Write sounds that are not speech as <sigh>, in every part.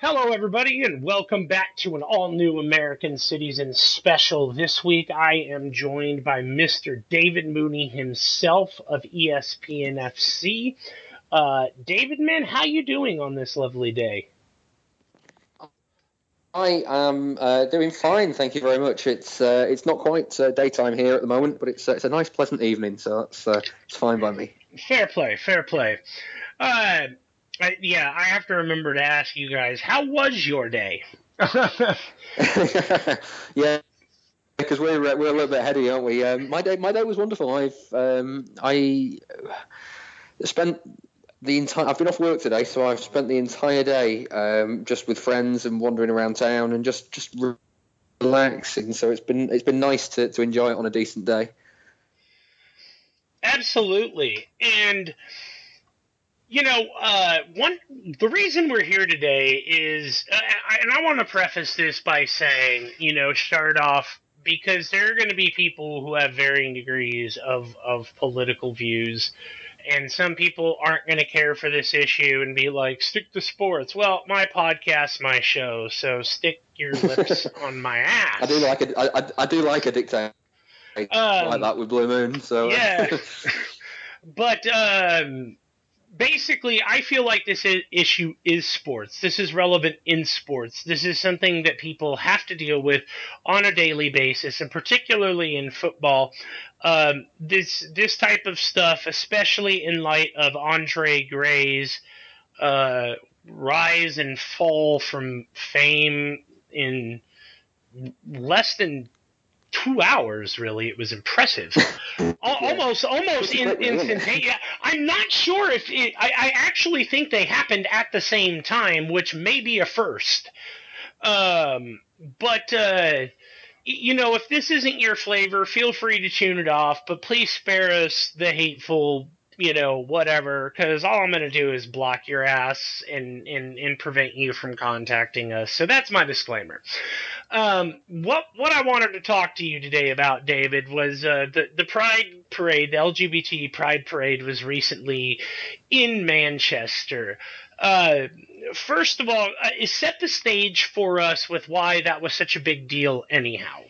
Hello, everybody, and welcome back to an all new American Cityzens special. This week, I am joined by Mr. David Mooney himself of ESPN FC. Uh, David, man, how you doing on this lovely day? I am uh, doing fine, thank you very much. It's uh, it's not quite uh, daytime here at the moment, but it's uh, it's a nice, pleasant evening, so that's uh, it's fine by me. Fair play, fair play. I, yeah, I have to remember to ask you guys, how was your day? <laughs> yeah, because we're uh, we're a little bit heady, aren't we? Um, my day my day was wonderful. I've um, I spent the entire I've been off work today, so I've spent the entire day um, just with friends and wandering around town and just just relaxing. So it's been it's been nice to to enjoy it on a decent day. Absolutely, and you know, uh, one the reason we're here today is, uh, I, and I want to preface this by saying, you know, start off because there are going to be people who have varying degrees of of political views, and some people aren't going to care for this issue and be like, stick to sports. Well, my podcast, my show, so stick your lips <laughs> on my ass. I do like it. I, I, do like a dictator um, like that with Blue Moon. So yeah, <laughs> but. um basically, I feel like this is, issue is sports. This is relevant in sports. This is something that people have to deal with on a daily basis, and particularly in football. Um, this this type of stuff, especially in light of Andre Gray's uh, rise and fall from fame in less than two hours. Really, it was impressive, <laughs> yeah. almost almost in, instantaneous. I'm not sure if it, I, I actually think they happened at the same time, which may be a first. Um, but uh, you know, if this isn't your flavor, feel free to tune it off. But please spare us the hateful you know, whatever, because all I'm going to do is block your ass and, and, and prevent you from contacting us. So that's my disclaimer. Um, what what I wanted to talk to you today about, David, was uh, the the Pride Parade, the LGBT Pride Parade, was recently in Manchester. Uh, first of all, uh, set the stage for us with why that was such a big deal, anyhow.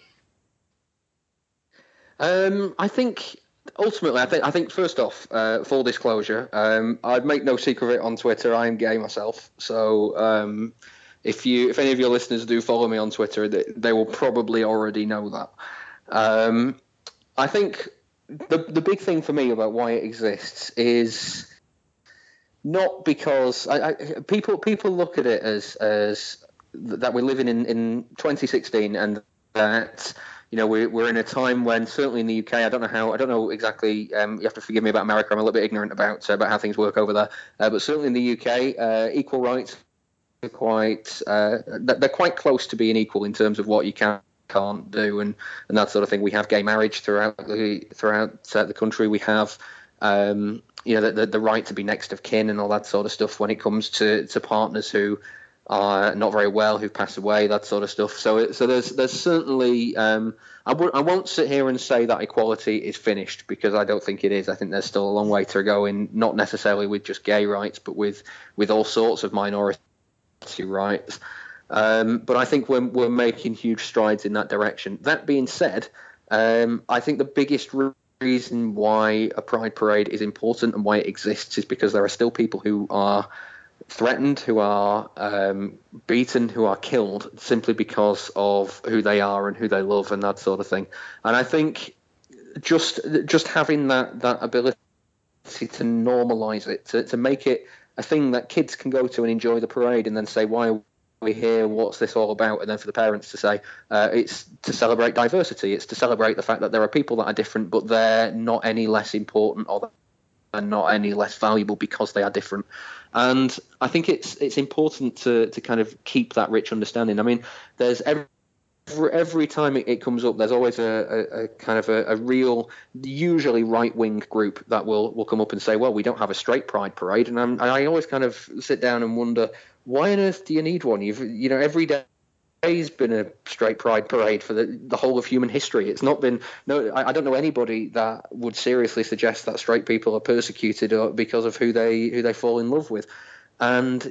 Um, I think ultimately, I think I think first off, uh, full disclosure, um, I'd make no secret of it on Twitter. I am gay myself, so um, if you if any of your listeners do follow me on Twitter, they, they will probably already know that. Um, I think the the big thing for me about why it exists is not because I, I, people people look at it as as that we're living in in 2016 and that you know, we're, we're in a time when certainly in the UK, I don't know how, I don't know exactly. Um, you have to forgive me about America. I'm a little bit ignorant about uh, about how things work over there. Uh, but certainly in the UK, uh, equal rights are quite uh, they're quite close to being equal in terms of what you can can't do and, and that sort of thing. We have gay marriage throughout the throughout uh, the country. We have um, you know the, the, the right to be next of kin and all that sort of stuff when it comes to to partners who are not very well, who've passed away, that sort of stuff. So, so there's there's certainly um, I w- I won't sit here and say that equality is finished because I don't think it is. I think there's still a long way to go in, not necessarily with just gay rights, but with with all sorts of minority rights. Um, but I think we're we're making huge strides in that direction. That being said, um, I think the biggest reason why a pride parade is important and why it exists is because there are still people who are threatened, who are um, beaten, who are killed simply because of who they are and who they love and that sort of thing. And I think just just having that that ability to normalise it, to, to make it a thing that kids can go to and enjoy the parade, and then say why are we here? What's this all about? And then for the parents to say uh, it's to celebrate diversity. It's to celebrate the fact that there are people that are different, but they're not any less important or they're not any less valuable because they are different. And I think it's it's important to to kind of keep that rich understanding. I mean, there's every every time it, comes up, there's always a, a, a kind of a, a, real, usually right wing group that will, will come up and say, well, we don't have a straight pride parade. And, I'm, I always kind of sit down and wonder, why on earth do you need one? You've, you know, every day has been a straight pride parade for the, the whole of human history. It's not been no. I, I, don't know anybody that would seriously suggest that straight people are persecuted uh, because of who they who they fall in love with, and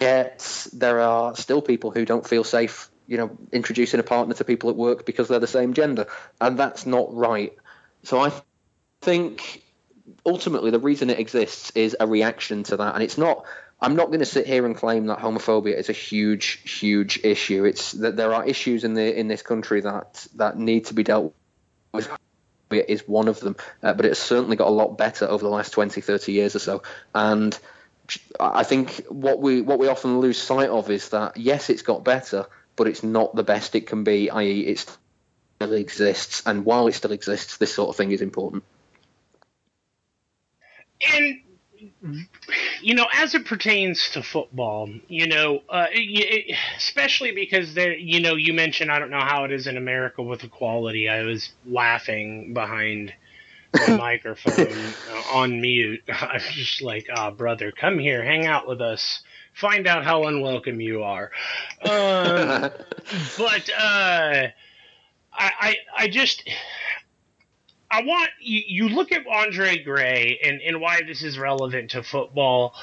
yet there are still people who don't feel safe, you know, introducing a partner to people at work because they're the same gender, and that's not right. So I think ultimately the reason it exists is a reaction to that, and it's not. I'm not going to sit here and claim that homophobia is a huge, huge issue. It's that there are issues in the in this country that that need to be dealt with. Is one of them, uh, but it's certainly got a lot better over the last 20, 30 years or so. And I think what we what we often lose sight of is that yes, it's got better, but it's not the best it can be. I.e., it still exists, and while it still exists, this sort of thing is important and you know, as it pertains to football, you know, uh, especially because there, you know, you mentioned I don't know how it is in America with equality. I was laughing behind the <laughs> microphone uh, on mute. <laughs> I was just like, "Ah, oh, brother, come here, hang out with us, find out how unwelcome you are." Um, <laughs> but uh, I, I, I just I want you, you look at Andre Gray and, and why this is relevant to football.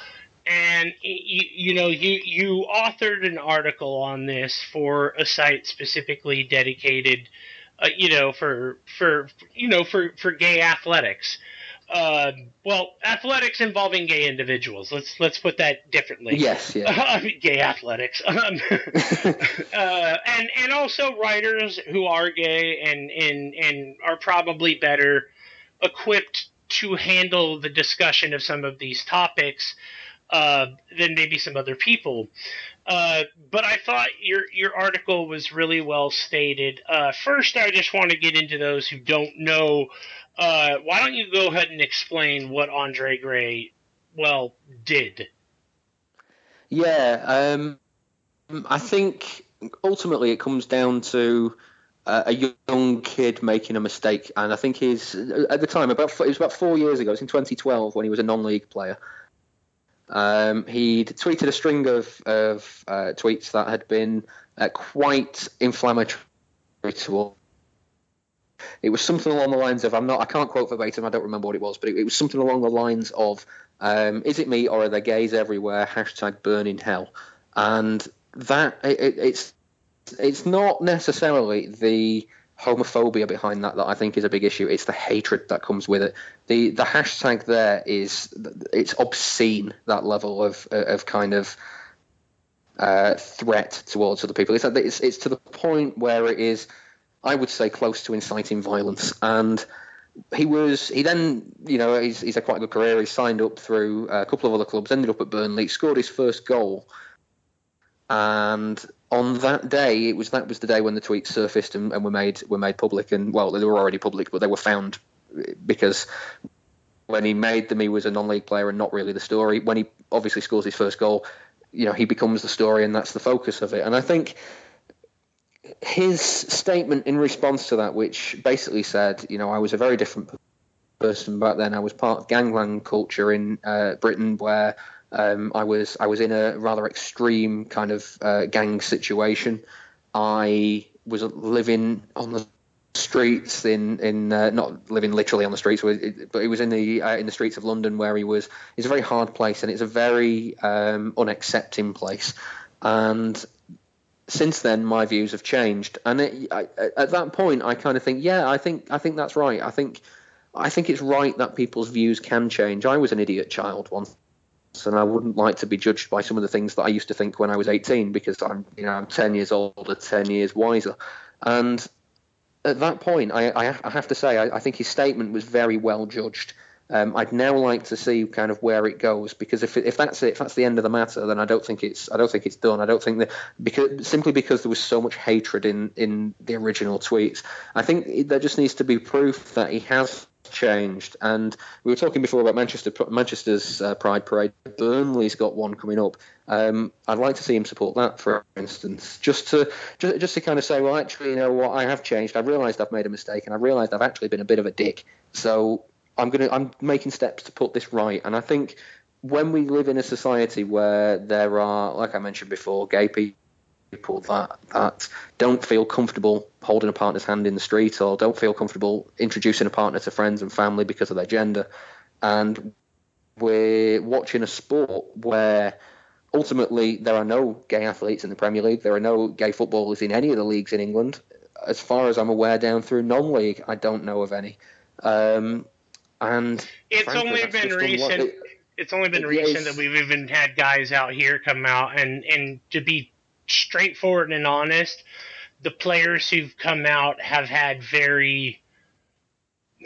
And you, you know you you authored an article on this for a site specifically dedicated, uh, you know, for for you know for for gay athletics uh, well, athletics involving gay individuals. Let's let's put that differently. Yes, yeah. <laughs> gay athletics, <laughs> um, <laughs> uh, and and also writers who are gay and and and are probably better equipped to handle the discussion of some of these topics uh, than maybe some other people. Uh, but I thought your your article was really well stated. Uh, first, I just want to get into those who don't know uh, why don't you go ahead and explain what Andre Gray, well, did? Yeah, um, I think ultimately it comes down to uh, a young kid making a mistake, and I think he's at the time about it was about four years ago. It was in 2012 when he was a non-league player. Um, he'd tweeted a string of, of uh, tweets that had been uh, quite inflammatory towards it was something along the lines of I'm not I can't quote verbatim. I don't remember what it was, but it, it was something along the lines of um, "Is it me or are there gays everywhere?" Hashtag burn in hell, and that it, it's it's not necessarily the homophobia behind that that I think is a big issue. It's the hatred that comes with it. The the hashtag there is it's obscene that level of of kind of uh, threat towards other people. It's, it's it's to the point where it is I would say close to inciting violence. And he was he then you know he's, he's had quite a good career. He signed up through a couple of other clubs, ended up at Burnley, scored his first goal, and on that day it was that was the day when the tweets surfaced and, and were made were made public. And well, they were already public, but they were found because when he made them, he was a non-league player and not really the story. When he obviously scores his first goal, you know he becomes the story and that's the focus of it. And I think his statement in response to that, which basically said, you know, I was a very different person back then. I was part of gangland culture in uh, Britain, where um, I was I was in a rather extreme kind of uh, gang situation. I was living on the streets in in uh, not living literally on the streets, but it was in the uh, in the streets of London where he was. It's a very hard place and it's a very um, unaccepting place. And since then, my views have changed, and it, I, at that point, I kind of think, yeah, I think I think that's right. I think I think it's right that people's views can change. I was an idiot child once, and I wouldn't like to be judged by some of the things that I used to think when I was 18 because I'm you know I'm 10 years older, 10 years wiser, and at that point, I, I, have to say, I, I think his statement was very well judged. Um, I'd now like to see kind of where it goes because if if that's it, if that's the end of the matter, then I don't think it's I don't think it's done. I don't think that because simply because there was so much hatred in in the original tweets, I think there just needs to be proof that he has changed. And we were talking before about Manchester Manchester's uh, Pride Parade. Burnley's got one coming up. Um, I'd like to see him support that, for instance, just to just, just to kind of say, well, actually, you know what, I have changed. I've realised I've made a mistake, and I've realised I've actually been a bit of a dick. So I'm gonna I'm making steps to put this right. And I think when we live in a society where there are, like I mentioned before, gay people that that don't feel comfortable holding a partner's hand in the street or don't feel comfortable introducing a partner to friends and family because of their gender, and we're watching a sport where ultimately, there are no gay athletes in the Premier League. There are no gay footballers in any of the leagues in England. As far as I'm aware, down through non-league, I don't know of any. Um, and it's frankly, only been recent. unlucky. It's only been Yeah, recent it's- that we've even had guys out here come out and and to be straightforward and honest, the players who've come out have had very.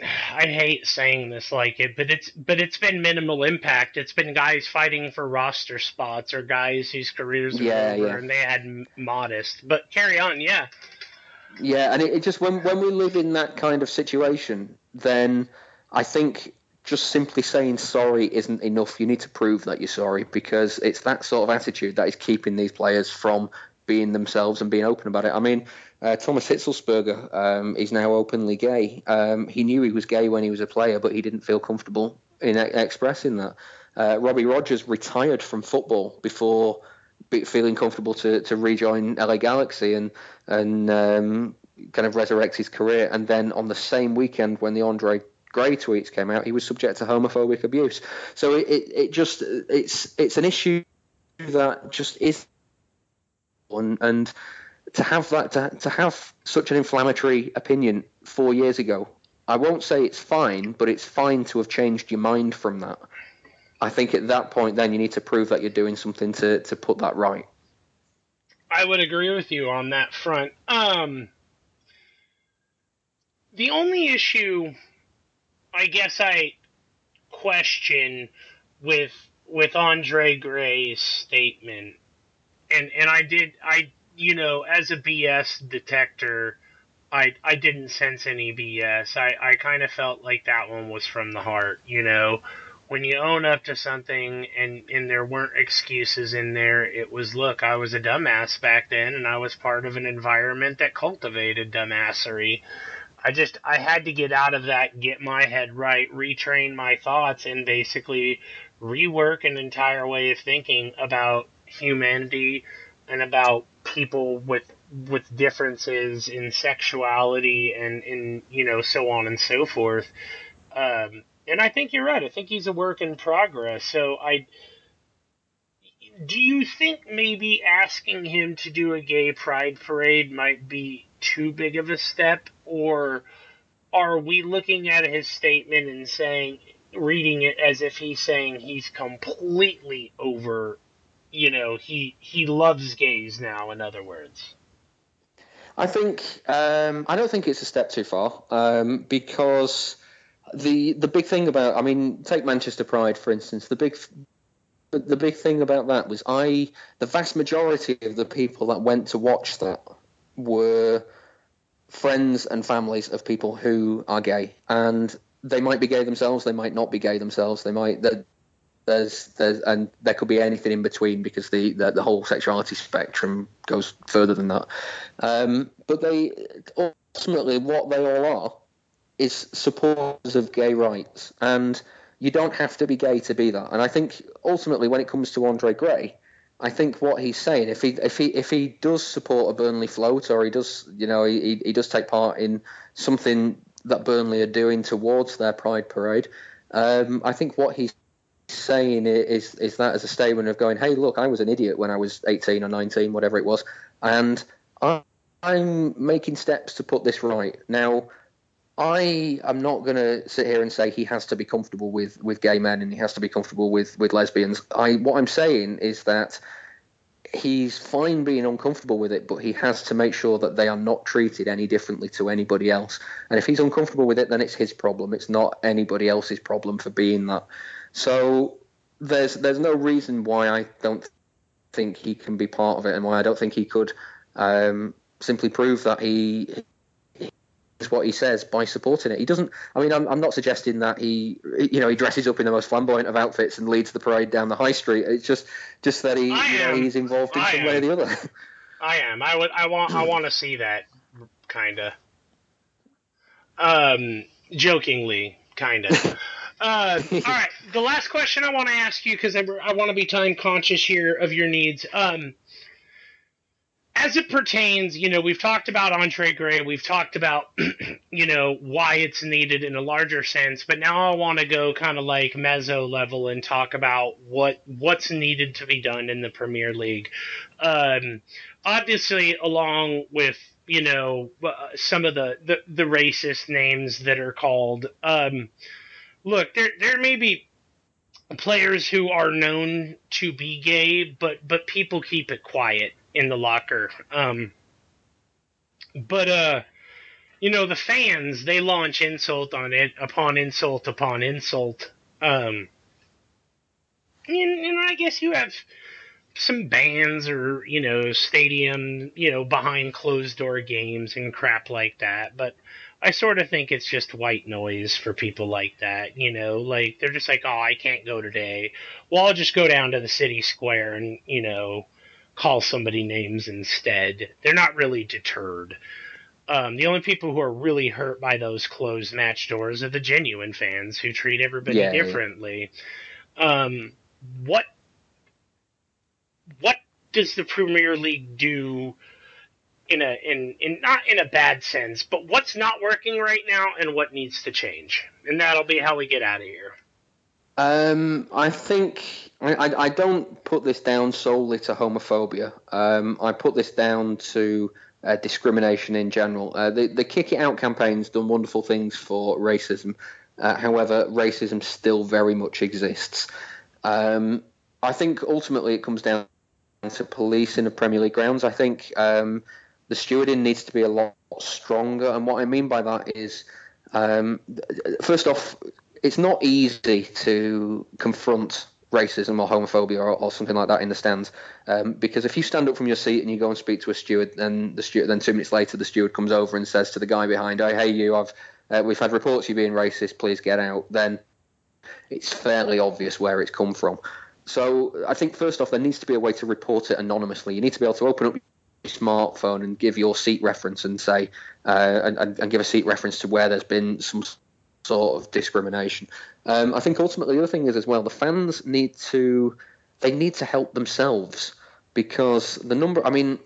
I hate saying this like it, but it's but it's been minimal impact. It's been guys fighting for roster spots or guys whose careers are Yeah, over yeah. and they had modest. But carry on, yeah. Yeah, and it, it just when when we live in that kind of situation, then I think just simply saying sorry isn't enough. You need to prove that you're sorry because it's that sort of attitude that is keeping these players from being themselves and being open about it. I mean, uh, Thomas Hitzlsperger um, is now openly gay. Um, he knew he was gay when he was a player, but he didn't feel comfortable in expressing that. Uh, Robbie Rogers retired from football before be, feeling comfortable to, to rejoin LA Galaxy and and um, kind of resurrect his career. And then on the same weekend when the Andre Gray tweets came out, he was subject to homophobic abuse. So it, it, it just it's it's an issue that just is and and to have that to, to have such an inflammatory opinion four years ago, I won't say it's fine, but it's fine to have changed your mind from that. I think at that point, then you need to prove that you're doing something to, to put that right. I would agree with you on that front. Um, the only issue, I guess, I question with with Andre Gray's statement, and and I did I you know as a BS detector, I I didn't sense any BS. I I kind of felt like that one was from the heart. You know, when you own up to something and and there weren't excuses in there, it was look, I was a dumbass back then, and I was part of an environment that cultivated dumbassery. I just I had to get out of that, get my head right, retrain my thoughts, and basically rework an entire way of thinking about humanity and about people with with differences in sexuality and in you know so on and so forth. Um, and I think you're right. I think he's a work in progress. So I do you think maybe asking him to do a gay pride parade might be too big of a step or are we looking at his statement and saying reading it as if he's saying he's completely over you know he he loves gays now in other words? I think um, I don't think it's a step too far um, because the the big thing about I mean take Manchester Pride for instance. The big the big thing about that was I the vast majority of the people that went to watch that were friends and families of people who are gay. And they might be gay themselves they might not be gay themselves. They might there's there's and there could be anything in between because the the, the whole sexuality spectrum goes further than that. Um, but they ultimately what they all are is supporters of gay rights. And you don't have to be gay to be that. And i think ultimately when it comes to andre gray I think what he's saying, if he if he if he does support a Burnley float, or he does, you know, he he does take part in something that Burnley are doing towards their Pride Parade, um, I think what he's saying is is that as a statement of going, hey, look, I was an idiot when I was 18 or 19, whatever it was, and I'm making steps to put this right. Now, I am not going to sit here and say he has to be comfortable with, with gay men and he has to be comfortable with, with lesbians. I what I'm saying is that he's fine being uncomfortable with it, but he has to make sure that they are not treated any differently to anybody else. And if he's uncomfortable with it, then it's his problem. It's not anybody else's problem for being that. So there's there's no reason why I don't think he can be part of it, and why I don't think he could um, simply prove that he what he says by supporting it. He doesn't. I mean, I'm, I'm not suggesting that he, you know, he dresses up in the most flamboyant of outfits and leads the parade down the high street. It's just, just that he, you know, he's involved in I some am. way or the other. I am. I would. I want. I want to see that. Kinda. Um, jokingly, kinda. <laughs> Uh, all right. The last question I want to ask you because I, I want to be time conscious here of your needs. Um, as it pertains, you know, we've talked about Andre Gray, we've talked about, <clears throat> you know, why it's needed in a larger sense, but now I want to go kind of like mezzo level and talk about what what's needed to be done in the Premier League. Um, obviously, along with you know uh, some of the, the the racist names that are called. Um, look, there there may be players who are known to be gay, but but people keep it quiet in the locker. Um, but uh, you know, the fans they launch insult on it upon insult upon insult. Um, and, and I guess you have some bands or you know stadium you know behind closed door games and crap like that but i sort of think it's just white noise for people like that you know like they're just like oh i can't go today well i'll just go down to the city square and you know call somebody names instead. They're not really deterred. Um, the only people who are really hurt by those closed match doors are the genuine fans who treat everybody yeah, differently. Yeah. Um, what what does the Premier League do in a in, in not in a bad sense, but what's not working right now and what needs to change? And that'll be how we get out of here. Um, I think I, I, I, don't put this down solely to homophobia. Um, I put this down to uh, discrimination in general. Uh, the the Kick It Out campaign's done wonderful things for racism. Uh, however, racism still very much exists. Um, I think ultimately it comes down to police in the Premier League grounds. I think um, the stewarding needs to be a lot stronger, and what I mean by that is, um, first off, it's not easy to confront racism or homophobia or, or, something like that in the stands. Um, because if you stand up from your seat and you go and speak to a steward, then the steward, then two minutes later the steward comes over and says to the guy behind, "Oh, hey, you, I've uh, we've had reports of you being racist. Please get out." Then it's fairly obvious where it's come from. So I think first off, there needs to be a way to report it anonymously. You need to be able to open up your smartphone and give your seat reference and say uh, and, and, give a seat reference to where there's been some sort of discrimination. Um, I think ultimately the other thing is as well the fans need to they need to help themselves because the number I mean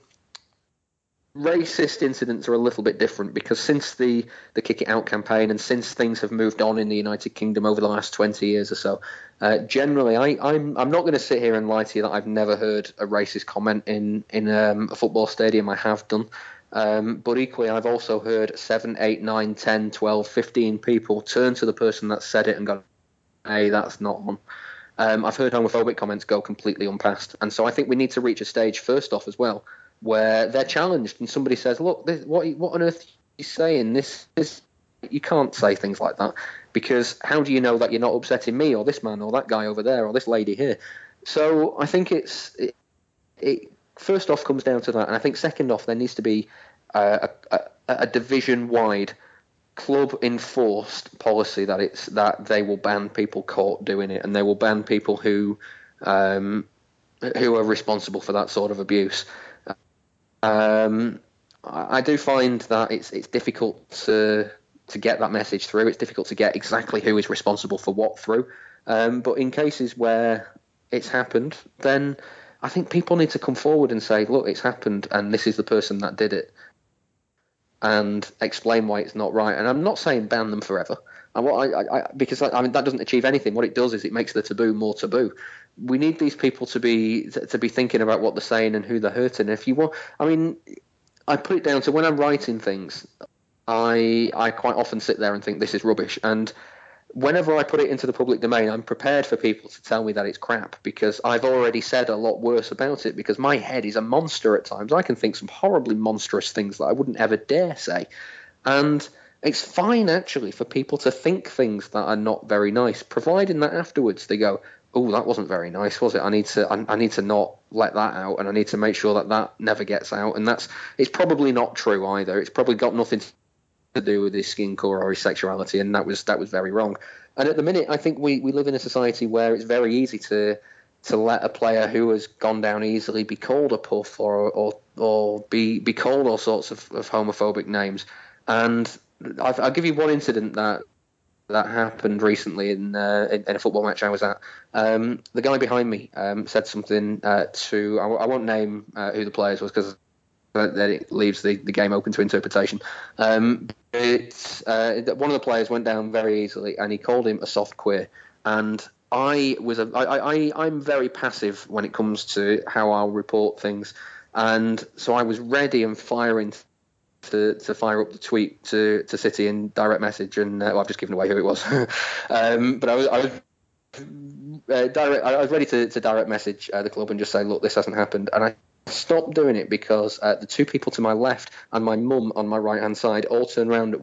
racist incidents are a little bit different because since the the kick it out campaign and since things have moved on in the United Kingdom over the last 20 years or so uh, generally I, I'm I'm not going to sit here and lie to you that I've never heard a racist comment in in um, a football stadium I have done um, but equally, I've also heard 7, 8, 9, 10, 12, 15 people turn to the person that said it and go, hey, that's not on. Um, I've heard homophobic comments go completely unpassed. And so I think we need to reach a stage, first off, as well, where they're challenged and somebody says, look, this, what, what on earth are you saying? This, this, you can't say things like that because how do you know that you're not upsetting me or this man or that guy over there or this lady here? So I think it's it, it first off comes down to that, and I think second off there needs to be a, a, a division-wide club enforced policy that it's that they will ban people caught doing it, and they will ban people who um, who are responsible for that sort of abuse. Um, I do find that it's it's difficult to to get that message through. It's difficult to get exactly who is responsible for what through. Um, but in cases where it's happened, then I think people need to come forward and say, look, it's happened, and this is the person that did it, and explain why it's not right. And I'm not saying ban them forever. And what I, I, because I, I mean that doesn't achieve anything. What it does is it makes the taboo more taboo. We need these people to be to be thinking about what they're saying and who they're hurting. If you want, I mean, I put it down to when I'm writing things, I I quite often sit there and think this is rubbish, and whenever I put it into the public domain, I'm prepared for people to tell me that it's crap because I've already said a lot worse about it because my head is a monster at times. I can think some horribly monstrous things that I wouldn't ever dare say. And it's fine actually for people to think things that are not very nice, providing that afterwards they go, "Oh, that wasn't very nice, was it? I need to, I, I, need to not let that out, and I need to make sure that that never gets out." And that's, it's probably not true either. It's probably got nothing to do with his skin color or his sexuality, and that was that was very wrong. And at the minute, I think we, we live in a society where it's very easy to to let a player who has gone down easily be called a puff or or, or be be called all sorts of, of homophobic names. And I've, I'll give you one incident that that happened recently in, uh, in, in a football match I was at. Um, the guy behind me um, said something uh, to I, I, won't name uh, who the players was because then it leaves the, the game open to interpretation. Um, it's uh, one of the players went down very easily, and he called him a soft queer. And I was a, I, I, I'm very passive when it comes to how I'll report things, and so I was ready and firing to, to fire up the tweet to, to City in direct message, and uh, well, I've just given away who it was, <laughs> um, but I was I was uh, direct, I was ready to, to direct message uh, the club and just say, look, this hasn't happened, and I stopped doing it because uh, the two people to my left and my mum on my right hand side all turned around at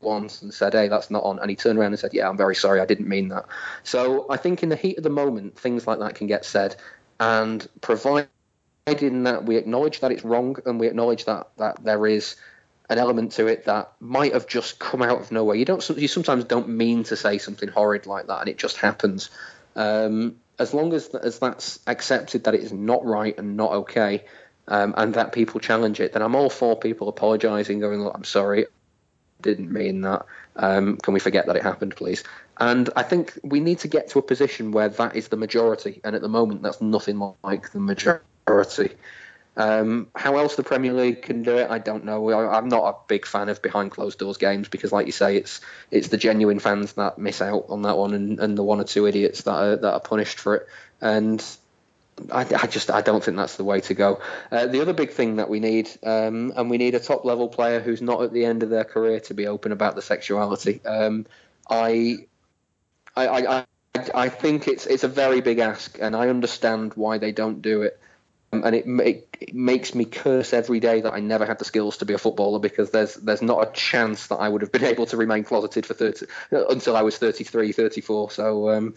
once and said, "Hey, that's not on," and he turned around and said, "Yeah, I'm very sorry, I didn't mean that." So I think in the heat of the moment, things like that can get said, and providing that we acknowledge that it's wrong and we acknowledge that that there is an element to it that might have just come out of nowhere. You don't you sometimes don't mean to say something horrid like that, and it just happens. Um, as long as as that's accepted that it is not right and not okay, um, and that people challenge it, then I'm all for people apologising, going, I'm sorry, didn't mean that. Um, can we forget that it happened, please?" And I think we need to get to a position where that is the majority, and at the moment, that's nothing like the majority. Um, how else the Premier League can do it, I don't know. I, am not a big fan of behind closed doors games because, like you say, it's it's the genuine fans that miss out on that one, and, and the one or two idiots that are, that are punished for it. And I, I just I don't think that's the way to go. Uh, the other big thing that we need, um, and we need a top level player who's not at the end of their career to be open about the sexuality. Um, I, I, I, I think it's it's a very big ask, and I understand why they don't do it. Um, and it, it, it, makes me curse every day that I never had the skills to be a footballer because there's there's not a chance that I would have been <laughs> able to remain closeted for 30 until I was 33, 34. So um,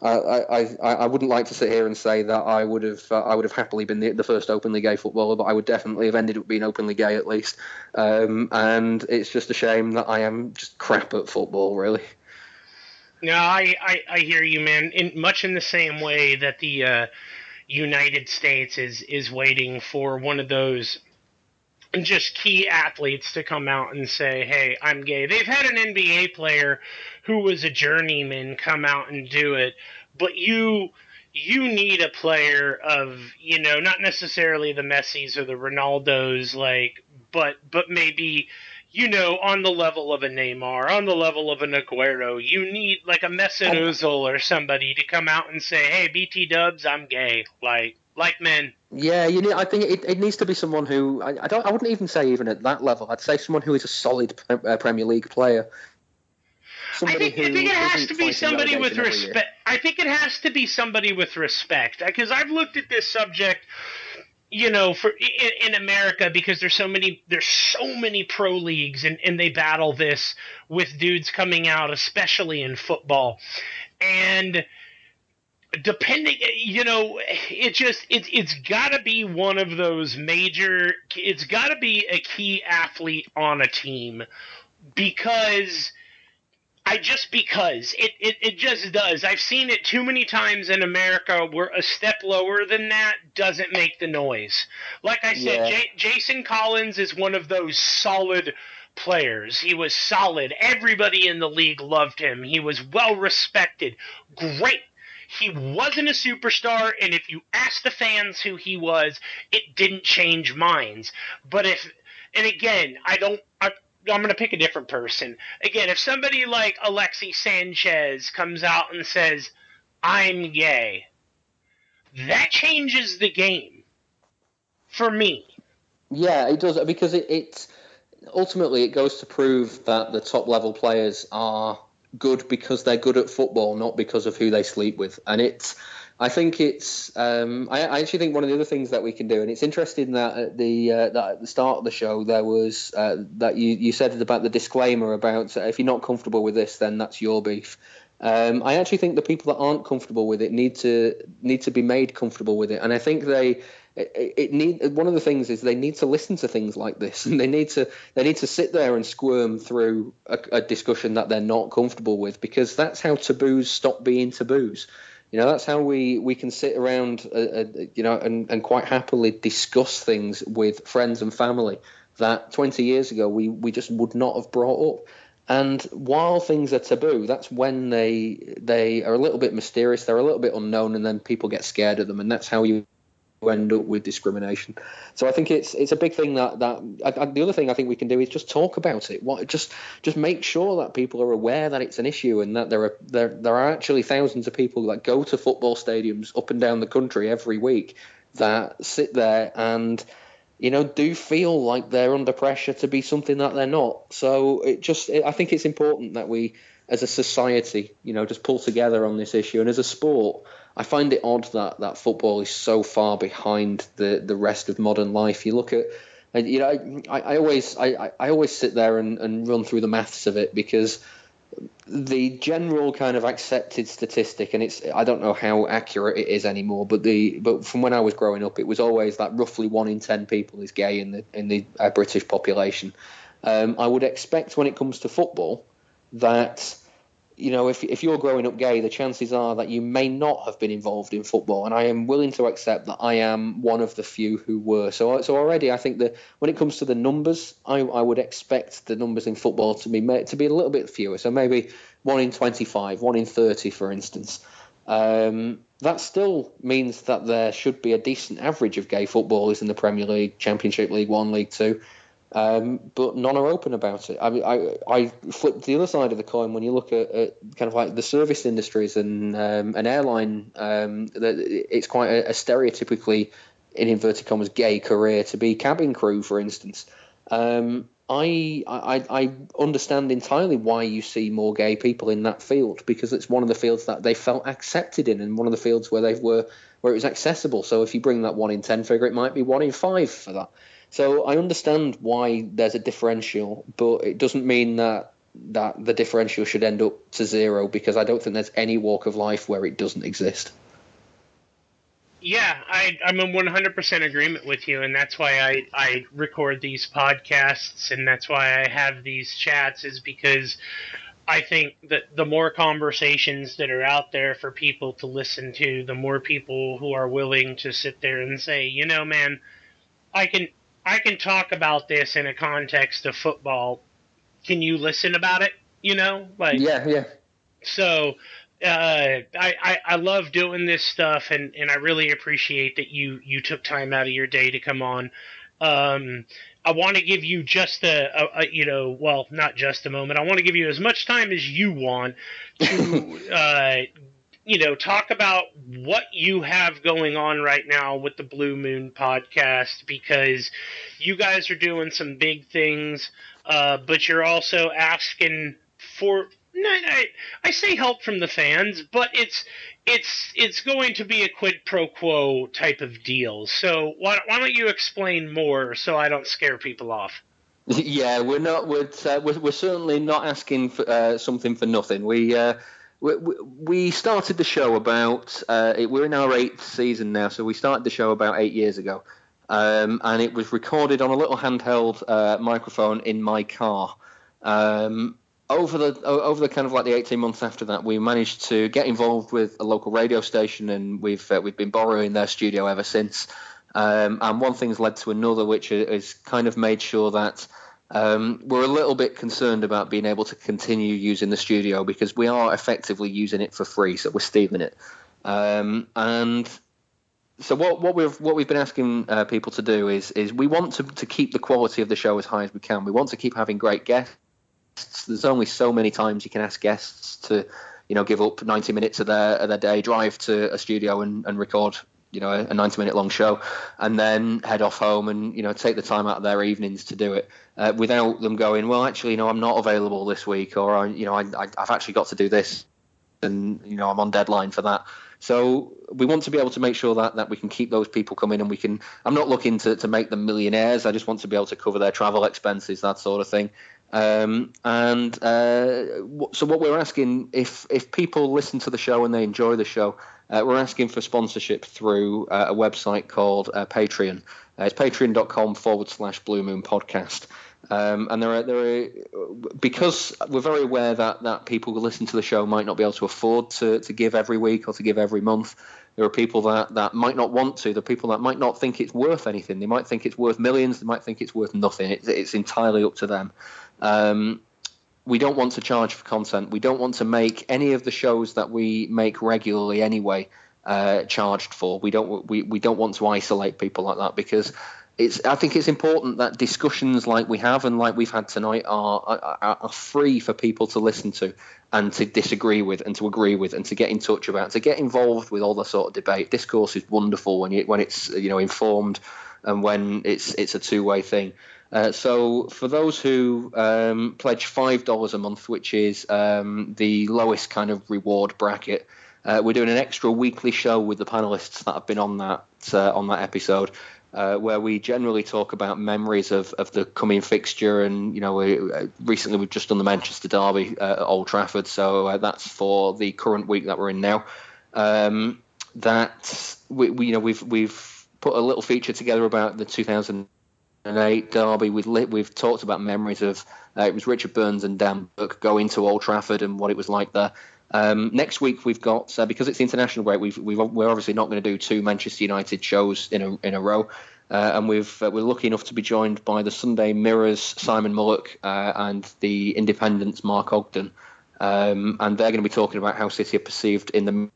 I, I, I wouldn't like to sit here and say that I would have uh, I would have happily been the, the, first openly gay footballer, but I would definitely have ended up being openly gay at least. Um, and it's just a shame that I am just crap at football, really. No, I, I, I hear you, man. In much in the same way that the uh, United States is is waiting for one of those just key athletes to come out and say, "Hey, I'm gay." They've had an NBA player who was a journeyman come out and do it, but you you need a player of you know not necessarily the Messis or the Ronaldos, like, but but maybe you know, on the level of a Neymar, on the level of an Aguero, you need like a Mesut Ozil or somebody to come out and say, "Hey, BT Dubs, I'm gay." Like, like men. Yeah, you need. I think it, it needs to be someone who I, I, don't. I wouldn't even say even at that level. I'd say someone who is a solid uh, Premier League player. I think, I think, it has to be somebody with respect. I think it has to be somebody with respect because I've looked at this subject you know, for in, in, America because there's so many there's so many pro leagues and, and they battle this with dudes coming out, especially in football. And depending you know, it just it it's gotta be one of those major it's gotta be a key athlete on a team because I just because it, it, it just does. I've seen it too many times in America where a step lower than that doesn't make the noise. Like I said, yeah. J- Jason Collins is one of those solid players. He was solid. Everybody in the league loved him. He was well respected. Great. He wasn't a superstar, and if you asked the fans who he was, it didn't change minds. But if, and again, I don't, I'm going to pick a different person. Again, if somebody like Alexis Sanchez comes out and says, I'm gay, that changes the game for me. Yeah, it does because it, it ultimately it goes to prove that the top level players are good because they're good at football, not because of who they sleep with. And it's I think it's. Um, I, I, actually think one of the other things that we can do, and it's interesting that at the uh, that at the start of the show there was uh, that you you said about the disclaimer about uh, if you're not comfortable with this, then that's your beef. Um, I actually think the people that aren't comfortable with it need to need to be made comfortable with it, and I think they it, it, need one of the things is they need to listen to things like this, and <laughs> they need to they need to sit there and squirm through a, a discussion that they're not comfortable with, because that's how taboos stop being taboos. You know, that's how we, we can sit around, uh, uh, you know, and, and quite happily discuss things with friends and family that 20 years ago we, we just would not have brought up. And while things are taboo, that's when they they are a little bit mysterious, they're a little bit unknown, and then people get scared of them, and that's how you end up with discrimination. So I think it's it's a big thing that that I, I, the other thing I think we can do is just talk about it. What just just make sure that people are aware that it's an issue and that there are there there are actually thousands of people that go to football stadiums up and down the country every week that sit there and you know do feel like they're under pressure to be something that they're not. So it just it, I think it's important that we as a society, you know, just pull together on this issue and as a sport I find it odd that, that football is so far behind the, the rest of modern life. You look at, you know, I, I always I, I always sit there and, and run through the maths of it because the general kind of accepted statistic, and it's I don't know how accurate it is anymore, but the but from when I was growing up, it was always that roughly one in ten people is gay in the in the uh, British population. Um, I would expect when it comes to football that you know, if, if you're growing up gay, the chances are that you may not have been involved in football. And I am willing to accept that I am one of the few who were. So, so already, I think that when it comes to the numbers, I, I would expect the numbers in football to be to be a little bit fewer. So maybe one in 25, one in 30, for instance. Um, that still means that there should be a decent average of gay footballers in the Premier League, Championship League One, League Two. Um, but none are open about it. I I, I flip the other side of the coin when you look at, at kind of like the service industries and um, an airline. Um, it's quite a, a, stereotypically, in inverted commas, gay career to be cabin crew, for instance. Um, I, I I understand entirely why you see more gay people in that field because it's one of the fields that they felt accepted in, and one of the fields where they were where it was accessible. So if you bring that one in ten figure, it might be one in five for that. So I understand why there's a differential, but it doesn't mean that that the differential should end up to zero because I don't think there's any walk of life where it doesn't exist. Yeah, I, I'm in 100% agreement with you, and that's why I, I record these podcasts, and that's why I have these chats, is because I think that the more conversations that are out there for people to listen to, the more people who are willing to sit there and say, you know, man, I can I can talk about this in a context of football. Can you listen about it? You know, like yeah, yeah. So uh, I, I I love doing this stuff, and and I really appreciate that you you took time out of your day to come on. Um, I want to give you just a, a, a, you know, well, not just a moment. I want to give you as much time as you want to <laughs> uh, you know, talk about what you have going on right now with the Blue Moon podcast because you guys are doing some big things, uh, but you're also asking for. I, I say help from the fans, but it's it's it's going to be a quid pro quo type of deal. So why, why don't you explain more so I don't scare people off? <laughs> Yeah, we're not. We're uh, we're, we're, certainly not asking for uh, something for nothing. We uh, we started the show about uh, we're in our eighth season now, so we started the show about eight years ago, um, and it was recorded on a little handheld uh, microphone in my car. Um, over the over the kind of like the 18 months after that, we managed to get involved with a local radio station, and we've uh, we've been borrowing their studio ever since. Um, and one thing's led to another, which has kind of made sure that um, we're a little bit concerned about being able to continue using the studio because we are effectively using it for free, so we're stealing it. Um, and so what, what we've what we've been asking uh, people to do is is we want to, to keep the quality of the show as high as we can. We want to keep having great guests. There's only so many times you can ask guests to, you know, give up 90 minutes of their of their day, drive to a studio and, and record you know a 90 minute long show and then head off home and you know take the time out of their evenings to do it uh, without them going well actually you know I'm not available this week or I, you know I, I've actually got to do this and you know I'm on deadline for that. So we want to be able to make sure that, that we can keep those people coming and we can I'm not looking to, to make them millionaires I just want to be able to cover their travel expenses that sort of thing. Um, and uh, so what we're asking if if people listen to the show and they enjoy the show uh, we're asking for sponsorship through uh, a website called uh, Patreon. Uh, it's patreon.com forward slash Blue Moon Podcast. Um, and there are, there are, because we're very aware that, that people who listen to the show might not be able to afford to, to give every week or to give every month. There are people that, that might not want to. There are people that might not think it's worth anything. They might think it's worth millions. They might think it's worth nothing. It's, it's entirely up to them. Um, we don't want to charge for content. We don't want to make any of the shows that we make regularly anyway uh, charged for. We don't we, we don't want to isolate people like that because it's I think it's important that discussions like we have and like we've had tonight are, are, are free for people to listen to and to disagree with and to agree with and to get in touch about to get involved with all the sort of debate. Discourse is wonderful when you when it's you know informed and when it's it's a two way thing. Uh, so for those who um, pledge five dollars a month, which is um, the lowest kind of reward bracket, uh, we're doing an extra weekly show with the panelists that have been on that uh, on that episode uh, where we generally talk about memories of, of the coming fixture. And, you know, we, uh, recently we've just done the Manchester Derby at Old Trafford. So that's for the current week that we're in now. Um, that, we, we, you know, we've, we've put a little feature together about the 2008 Derby. We've, lit, we've talked about memories of, uh, it was Richard Burns and Dan Burke going to Old Trafford and what it was like there. Um, next week we've got uh, because it's international break. We've, we are obviously not going to do two Manchester United shows in a in a row, uh, and we've uh, we're lucky enough to be joined by the Sunday Mirrors Simon Mullock uh, and the Independents Mark Ogden, um, and they're going to be talking about how City are perceived in the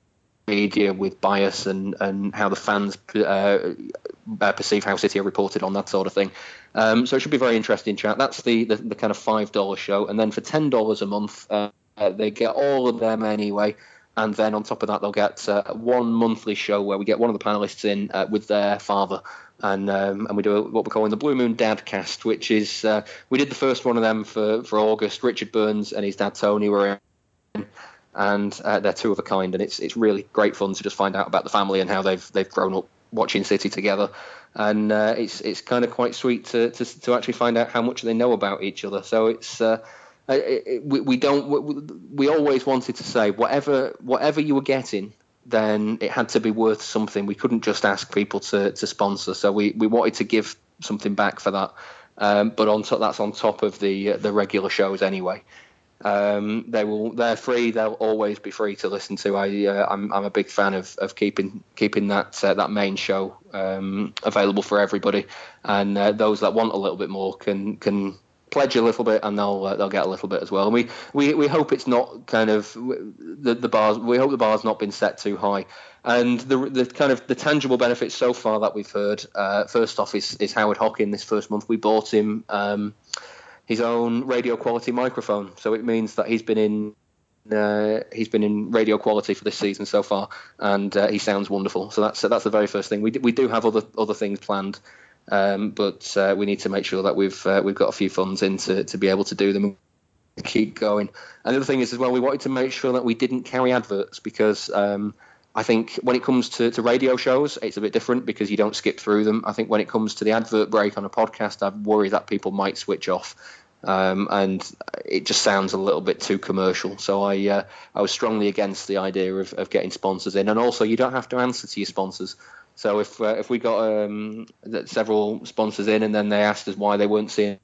media with bias and and how the fans uh, perceive how City are reported on that sort of thing. Um, so it should be very interesting chat. That's the the, the kind of five dollar show, and then for ten dollars a month. Uh, they get all of them anyway. And then on top of that, they'll get uh, one monthly show where we get one of the panelists in uh, with their father. And um, and we do what we're calling the Blue Moon Dad Cast, which is uh, we did the first one of them for, for August. Richard Burns and his dad Tony were in, and uh, they're two of a kind, and it's it's really great fun to just find out about the family and how they've they've grown up watching City together, and uh, it's it's kind of quite sweet to, to to actually find out how much they know about each other. So it's we, we don't. We, we always wanted to say whatever whatever you were getting, then it had to be worth something. We couldn't just ask people to, to sponsor. So we, we wanted to give something back for that. Um, but on top, that's on top of the uh, the regular shows anyway. Um, they will they're free. They'll always be free to listen to. I uh, I'm, I'm a big fan of, of keeping keeping that uh, that main show um, available for everybody, and uh, those that want a little bit more can can pledge a little bit and they'll uh, they'll get a little bit as well. And we, we, we hope it's not kind of the the bars. We hope the bar's not been set too high. And the the kind of the tangible benefits so far that we've heard. Uh, first off is is Howard Hockin. This first month we bought him um, his own radio quality microphone. So it means that he's been in. Uh, he's been in radio quality for this season so far, and uh, he sounds wonderful. So that's that's the very first thing. We do, we do have other other things planned um, but uh, we need to make sure that we've uh, we've got a few funds in to, to be able to do them and keep going. Another thing is as well, we wanted to make sure that we didn't carry adverts because um, I think when it comes to, to radio shows, it's a bit different because you don't skip through them. I think when it comes to the advert break on a podcast, I worry that people might switch off. Um, and it just sounds a little bit too commercial. So I uh, I was strongly against the idea of, of getting sponsors in, and also you don't have to answer to your sponsors. So if uh, if we got um, several sponsors in and then they asked us why they weren't seeing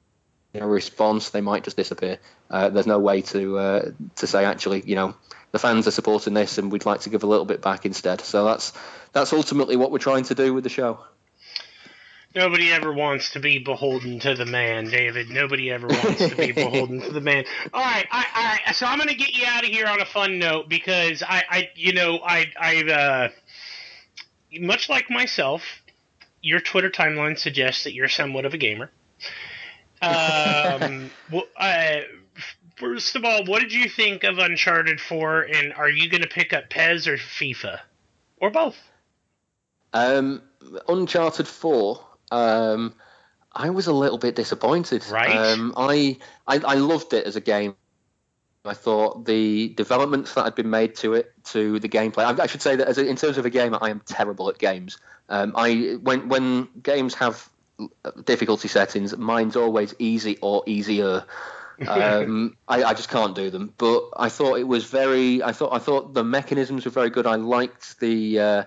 a response, they might just disappear. Uh, there's no way to uh, to say actually, you know, the fans are supporting this and we'd like to give a little bit back instead. So that's that's ultimately what we're trying to do with the show. Nobody ever wants to be beholden to the man, David. Nobody ever wants to be <laughs> beholden to the man. All right, I, right. So I'm going to get you out of here on a fun note because I, I you know, I, I, uh, much like myself, your Twitter timeline suggests that you're somewhat of a gamer. <laughs> Um, well, uh, first of all, what did you think of Uncharted 4, and are you going to pick up PES or FIFA? Or both? Um, Uncharted 4, um, I was a little bit disappointed. Right. Um, I, I, I loved it as a game. I thought the developments that had been made to it, to the gameplay. I, I should say that as a, in terms of a game, I am terrible at games. Um, I when when games have difficulty settings, mine's always easy or easier. Um, I, I, just can't do them. But I thought it was very. I thought I thought the mechanisms were very good. I liked the. Uh,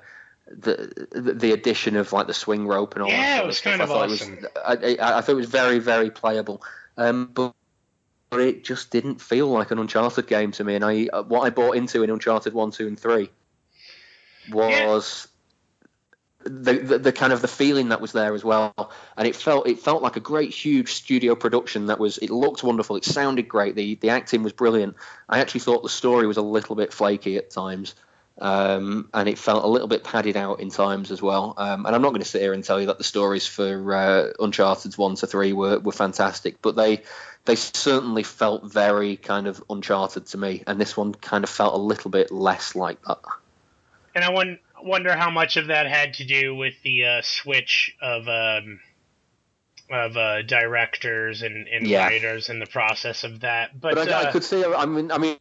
the, the addition of like the swing rope and all yeah, that. Yeah, it was kind of I awesome. Was, I, I, I, thought it was very, very playable. Um, but but it just didn't feel like an Uncharted game to me. And I, uh, what I bought into in Uncharted One, Two, and Three was yeah. The, the, the kind of the feeling that was there as well. And it felt it felt like a great, huge studio production. That was it looked wonderful. It sounded great. The the acting was brilliant. I actually thought the story was a little bit flaky at times. Um, and it felt a little bit padded out in times as well. Um, and I'm not going to sit here and tell you that the stories for uh, Uncharted one to three were, were fantastic, but they they certainly felt very kind of Uncharted to me, and this one kind of felt a little bit less like that. And I won- wonder how much of that had to do with the uh, switch of um, of uh, directors and, and Yeah. writers and the process of that. But, But, I, I uh, could see. I mean, I mean,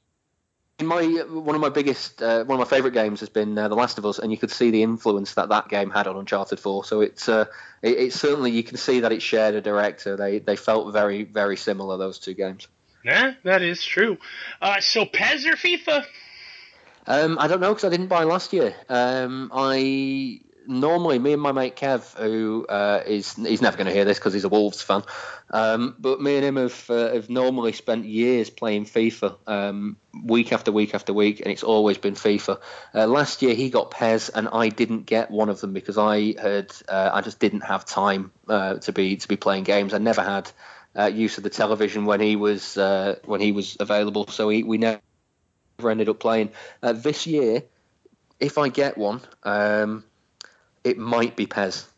in my one of my biggest, uh, one of my favourite games has been uh, The Last of Us, and you could see the influence that that game had on Uncharted Four. So it's uh, it, it's certainly you can see that it shared a director. They they felt very very similar those two games. yeah, that is true. Uh, so PES or FIFA? Um, I don't know because I didn't buy last year. Um, I normally me and my mate Kev, who uh, is he's never going to hear this because he's a Wolves fan, um, but me and him have uh, have normally spent years playing FIFA, um, week after week after week, and it's always been FIFA. Uh, last year he got PES, and I didn't get one of them because I had uh, I just didn't have time uh, to be to be playing games. I never had. Uh, use of the television when he was when he was available, so he, we never ended up playing. Uh, this year, if I get one, um, it might be PES.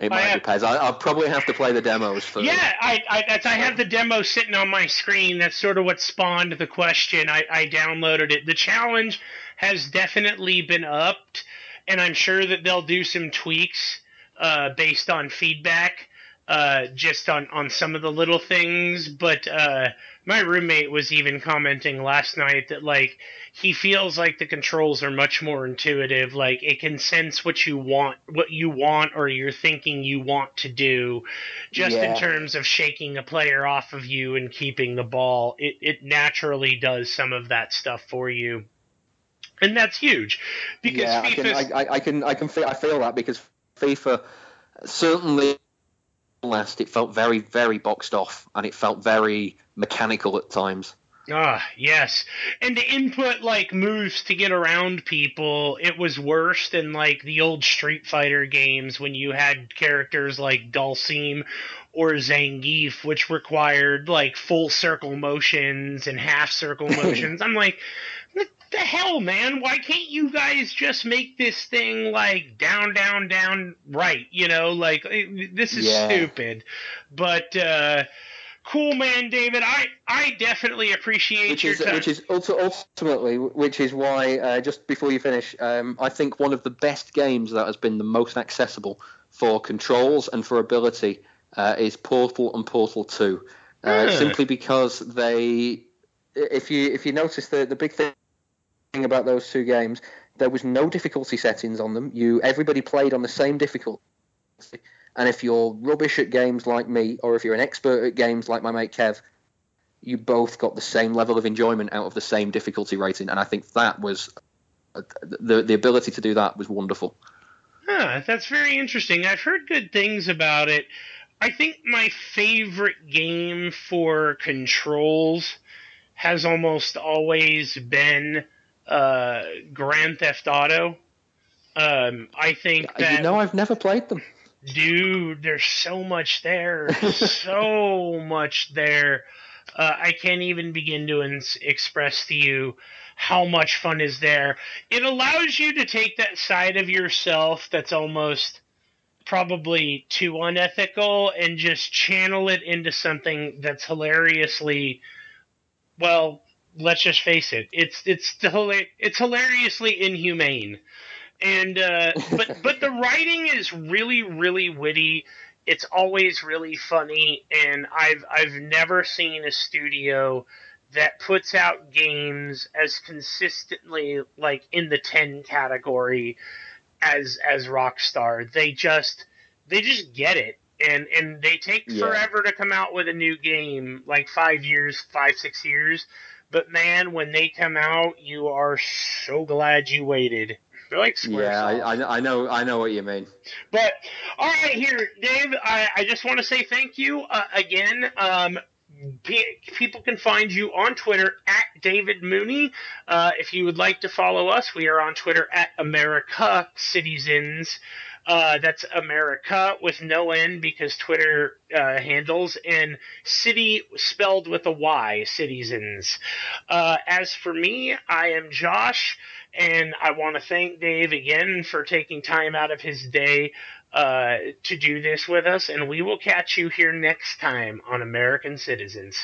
It might have- be PES. I, I'll probably have to play the demos first. Yeah, I, I, that's, I have the demo sitting on my screen. That's sort of what spawned the question. I, I downloaded it. The challenge has definitely been upped, and I'm sure that they'll do some tweaks uh, based on feedback, uh, just on, on some of the little things. But uh, my roommate was even commenting last night that like he feels like the controls are much more intuitive. Like it can sense what you want, what you want, or you're thinking you want to do just in terms of shaking a player off of you and keeping the ball, it, it naturally does some of that stuff for you. And that's huge because yeah, I can, I, I, can, I can I feel that because FIFA certainly last it felt very, very boxed off, and it felt very mechanical at times. Ah, yes. And to input like moves to get around people, it was worse than like the old Street Fighter games when you had characters like Dhalsim or Zangief, which required like full circle motions and half circle <laughs> motions. I'm like, the hell, man? Why can't you guys just make this thing like down, down, down, right? You know, like eh, this is Yeah. stupid. But uh cool, man, David. I I definitely appreciate which your is time. which is ulti- ultimately which is why uh, just before you finish, um, I think one of the best games that has been the most accessible for controls and for ability uh, is Portal and Portal Two, uh, Hmm. simply because they, if you if you notice the the big thing about those two games, there was no difficulty settings on them. You everybody played on the same difficulty. And if you're rubbish at games like me, or if you're an expert at games like my mate Kev, you both got the same level of enjoyment out of the same difficulty rating, and I think that was uh, the the ability to do that was wonderful. Huh, that's very interesting. I've heard good things about it. I think my favorite game for controls has almost always been uh, Grand Theft Auto. Um, I think that you know, I've never played them. dude, there's so much there, <laughs> so much there. Uh, I can't even begin to ins- express to you how much fun is there. It allows you to take that side of yourself that's almost probably too unethical and just channel it into something that's hilariously well let's just face it it's it's <laughs> it's hilariously inhumane. And uh, <laughs> but but the writing is really really witty. It's always really funny. And i've i've never seen a studio that puts out games as consistently like in the 10 category as as rockstar. They just they just get it. And and they take Yeah. forever to come out with a new game like five years five six years but man when they come out you are so glad you waited they're like Squaresoft. Yeah, I, I, I know I know what you mean. But all right, here, Dave. I, I just want to say thank you uh, again. Um, people can find you on Twitter at David Mooney. Uh, if you would like to follow us, we are on Twitter at America Cityzens. Uh, that's America with no N because Twitter uh, handles, and city spelled with a Y, cityzens. Uh, as for me, I am Josh, and I want to thank Dave again for taking time out of his day uh, to do this with us, and we will catch you here next time on American Cityzens.